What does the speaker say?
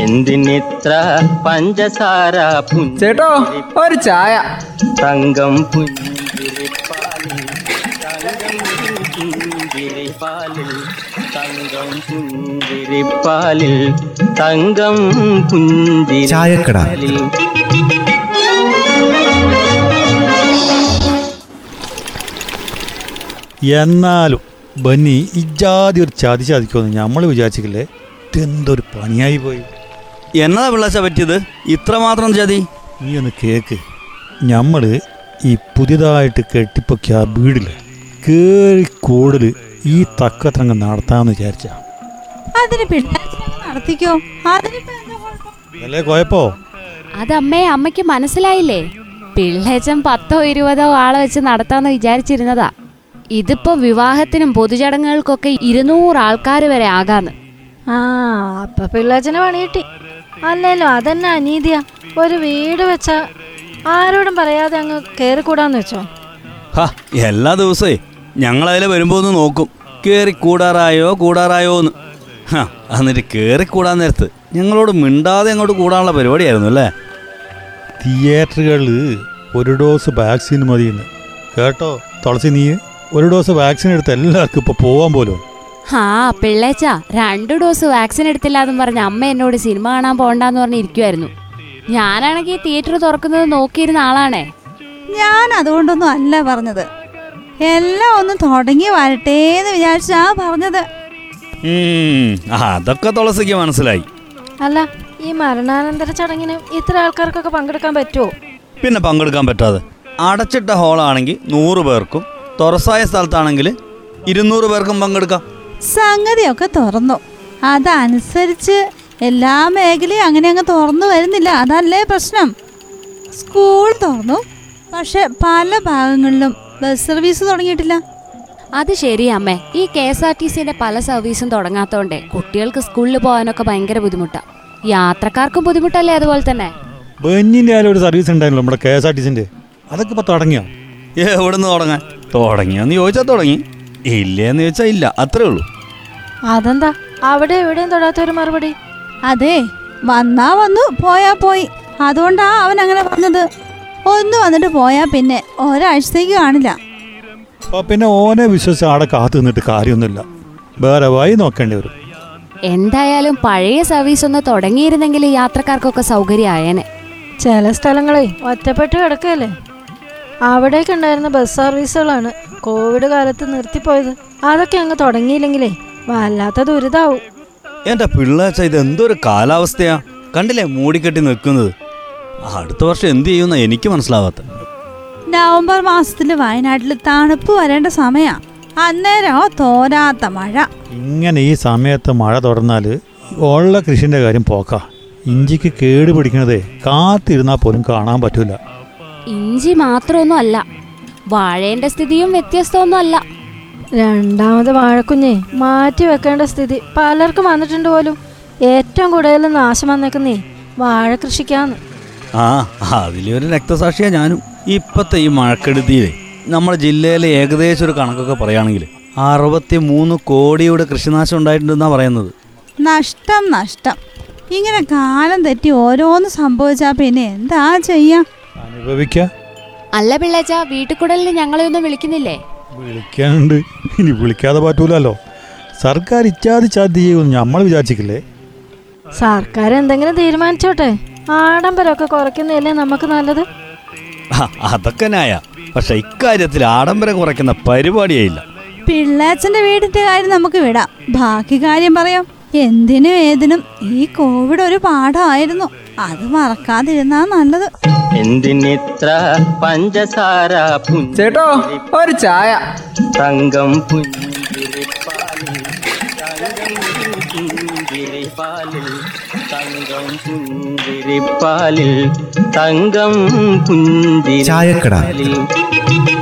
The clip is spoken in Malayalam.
എന്തിനിത്ര പഞ്ചസാര ചേട്ടോ ഒരു ചായ. തങ്കം പുഞ്ചിരിപ്പാലിൽ തങ്കം പുഞ്ചിരിപ്പാലിൽ തങ്കം പുഞ്ചിരിപ്പാലിൽ. തങ്കം. പുഞ്ചിരിപ്പാലിൽ എന്നാലും ബന്നി ഇജാതി ഒരു ചാതി ചാതിക്കുമെന്ന് നമ്മൾ വിചാരിച്ചില്ലേ ഇതെന്തൊരു പണിയായി പോയി. എന്നതാ പിള്ളാശ പറ്റിയത്? ഇത്രമാത്രം ചതി നീ ഒന്ന് കേക്ക്. നമ്മൾ ഈ പുതിയതായിട്ട് കെട്ടിപ്പൊക്കിയ ആ വീടിൽ കേറി കൂടുതൽ ഈ തക്കത്രങ്ങ് നടത്താമെന്ന് വിചാരിച്ച. അതിന് നടത്തിക്കോ. അല്ലേ അതമ്മേ അമ്മയ്ക്ക് മനസ്സിലായില്ലേ? പിള്ളേച്ചൻ പത്തോ ഇരുപതോ ആളെ വെച്ച് നടത്താന്ന് വിചാരിച്ചിരുന്നതാ. ഇതിപ്പോ വിവാഹത്തിനും പൊതുചടങ്ങുകൾക്കൊക്കെ ഇരുന്നൂറ് ആൾക്കാർ വരെ ആകാന്ന്. ആ അപ്പൊ പിള്ളാച്ചനെ പണി കിട്ടി അല്ലല്ലോ അതന്നെ അനീതിയാ. ഒരു വീട് വെച്ച ആരോടും പറയാതെ അങ്ങ് കേറിക്കൂടാന്ന് വെച്ചോ? ഹാ എല്ലാ ദിവസേ ഞങ്ങളതിലെ വരുമ്പോൾ ഒന്ന് നോക്കും. കേറി കൂടാറായോ കൂടാറായോ എന്ന് ഹാ എന്നിട്ട് കേറി കൂടാൻ നേരത്ത് ഞങ്ങളോട് മിണ്ടാതെ അങ്ങോട്ട് കൂടാനുള്ള പരിപാടിയായിരുന്നു അല്ലേ? തിയേറ്ററുകളിൽ ഒരു ഡോസ് വാക്സിൻ മതിയെന്ന്. കേട്ടോ തുളസി നീ? ഒരു ഡോസ് വാക്സിൻ എടുത്ത് എല്ലാവർക്കും ഇപ്പോൾ പോകാൻ പോലും. ആ പിള്ളേച്ച രണ്ടു ഡോസ് വാക്സിൻ എടുത്തില്ല എന്നും പറഞ്ഞ് അമ്മ എന്നോട് സിനിമ കാണാൻ പോണ്ടെന്ന് പറഞ്ഞ് ഇരിക്കുമായിരുന്നു ഞാനാണെങ്കിൽ തിയേറ്റർ തുറക്കുന്നത് നോക്കിയിരുന്ന ആളാണേ. ഞാൻ അതുകൊണ്ടൊന്നും അല്ല പറഞ്ഞത്. എല്ലാം ഒന്ന് തുടങ്ങി വരട്ടെ എന്ന് വിചാരിച്ചാ പറഞ്ഞത്. അതൊക്കെ തുളസിക്ക് മനസ്സിലായി. അല്ല ഈ മരണാനന്തര ചടങ്ങിന് ഇത്ര ആൾക്കാർക്കൊക്കെ പങ്കെടുക്കാൻ പറ്റുമോ പിന്നെ പങ്കെടുക്കാൻ പറ്റാതെ. അടച്ചിട്ട ഹോളാണെങ്കിൽ നൂറ് പേർക്കും തുറസായ സ്ഥലത്താണെങ്കിൽ ഇരുന്നൂറ് പേർക്കും പങ്കെടുക്കാം. സംഗതിയൊക്കെ തുറന്നു. അതനുസരിച്ച് എല്ലാ മേഖലയും അങ്ങനെ അങ്ങ് തുറന്നു വരുന്നില്ല. അതല്ലേ പ്രശ്നം? സ്കൂൾ തുറന്നു. പക്ഷെ പല ഭാഗങ്ങളിലും ബസ് സർവീസ് തുടങ്ങിയിട്ടില്ല. അത് ശരി അമ്മേ. ഈ കെ എസ് ആർ ടി സിന്റെ പല സർവീസും തുടങ്ങാത്തോണ്ടേ കുട്ടികൾക്ക് സ്കൂളിൽ പോകാനൊക്കെ ഭയങ്കര ബുദ്ധിമുട്ടാ. യാത്രക്കാർക്കും ബുദ്ധിമുട്ടല്ലേ അതുപോലെ തന്നെ? ആയാലും ഒരു സർവീസ് നമ്മുടെ കെ എസ് ആർ ടി സിന്റെ അതൊക്കെ ഇപ്പോൾ തുടങ്ങിയോ? എവിടെ നിന്ന് തുടങ്ങാൻ? തുടങ്ങിയെന്ന് ചോദിച്ചാൽ തുടങ്ങി. ഇല്ലേന്ന് ചോദിച്ചാൽ ഇല്ല. അത്രേ ഉള്ളൂ. അതെന്താ? അവിടെ എവിടെയും തൊടാത്ത ഒരു മറുപടി. അതെ വന്നാ വന്നു പോയാ പോയി. അതുകൊണ്ടാ അവൻ അങ്ങനെ പറഞ്ഞത്. ഒന്ന് വന്നിട്ട് പോയാ പിന്നെ ഒരാഴ്ചത്തേക്ക് കാണില്ല. പിന്നെ ഓനെ വിശ്വസിച്ച് ആടെ കാത്തു നിന്നിട്ട് കാര്യമൊന്നുമില്ല. വേറെ വഴി നോക്കേണ്ടി വരും. എന്തായാലും പഴയ സർവീസ് ഒന്ന് തുടങ്ങിയിരുന്നെങ്കിൽ യാത്രക്കാർക്കൊക്കെ സൗകര്യമായേനെ. ചില സ്ഥലങ്ങളെ ഒറ്റപ്പെട്ട് കിടക്കല്ലേ അവിടേക്ക് ഉണ്ടായിരുന്ന ബസ് സർവീസുകളാണ് കോവിഡ് കാലത്ത് നിർത്തിപ്പോയത്. അതൊക്കെ അങ്ങ് തുടങ്ങിയില്ലെങ്കിലേ വല്ലാത്ത ദുരിതാവും എന്റെ പിള്ളേച്ച ഇത് എന്തൊരു കാലാവസ്ഥയാ? കണ്ടില്ലേ മൂടിക്കെട്ടി നിൽക്കുന്നത്? അടുത്ത വർഷം എന്ത് ചെയ്യുന്ന എനിക്ക് മനസ്സിലാവാത്ത. നവംബർ മാസത്തിൽ വയനാട്ടിൽ തണുപ്പ് വരേണ്ട സമയാ. അന്നേരോ തോരാത്ത മഴ. ഇങ്ങനെ ഈ സമയത്ത് മഴ തുടർന്നാൽ ഉള്ള കൃഷിന്റെ കാര്യം പോക്കാ. ഇഞ്ചിക്ക് കേട് പിടിക്കണതേ കാത്തിരുന്നാൽ പോലും കാണാൻ പറ്റൂല. ഇഞ്ചി മാത്രമൊന്നും അല്ല. വാഴേന്റെ സ്ഥിതിയും വ്യത്യസ്തമൊന്നും അല്ല. രണ്ടാമത് വാഴക്കുഞ്ഞെ മാറ്റി വെക്കേണ്ട സ്ഥിതി പലർക്കും വന്നിട്ടുണ്ട് പോലും. ഏറ്റവും കൂടുതൽ നാശം വന്നേക്കുന്നേ വാഴ കൃഷിക്കാന്ന്. ആ അതിലൊരു രക്തസാക്ഷിയാ ഞാനും. ഇപ്പത്തെ ഈ മഴക്കെടുതിയിലെ നമ്മുടെ ജില്ലയിലെ ഏകദേശം ഒരു കണക്കൊക്കെ പറയുകയാണെങ്കിൽ അറുപത്തി മൂന്ന് കോടിയുടെ കൃഷിനാശം ഉണ്ടായിട്ടുണ്ടെന്നാ പറയുന്നത്. നഷ്ടം നഷ്ടം. ഇങ്ങനെ കാലം തെറ്റി ഓരോന്ന് സംഭവിച്ചാ പിന്നെ എന്താ ചെയ്യാ? അനുഭവിക്ക? അല്ല പിള്ളേച്ച വീട്ടുകുടലിന് ഞങ്ങളെ ഒന്നും വിളിക്കുന്നില്ലേ? വിളിക്കാനുണ്ട്. ഇനി വിളിക്കാതെ പറ്റൂലല്ലോ. സർക്കാർ ഇച്ചാതി ചാതി ചെയ്യുമെന്ന് നമ്മൾ വിചാരിച്ചിട്ടില്ലേ? സർക്കാർ എന്തെങ്കിലും തീരുമാനിച്ചോട്ടെ. ആഡംബരമൊക്കെ കുറയ്ക്കുന്നതല്ലേ നമുക്ക് നല്ലത്? അതൊക്കെ ന്യായ. പക്ഷെ ഇക്കാര്യത്തിൽ ആഡംബരം കുറയ്ക്കുന്ന പരിപാടിയായില്ല. പിള്ളേച്ചന്റെ വീടിന്റെ കാര്യം നമുക്ക് വിടാം. ബാക്കി കാര്യം പറയാം. എന്തിനും ഏതിനും ഈ കോവിഡ് ഒരു പാഠമായിരുന്നു. അത് മറക്കാതിരുന്നാ നല്ലത്. എന്തിനിത്ര പഞ്ചസാര ചേട്ടോ ഒരു ചായ. തങ്കം പുഞ്ചിരിപ്പാലിൽ തങ്കം പുഞ്ചിരിപ്പാലിൽ തങ്കം പുഞ്ചിരിപ്പാലിൽ. തങ്കം ചായക്കട. പുഞ്ചിരിപ്പാലിൽ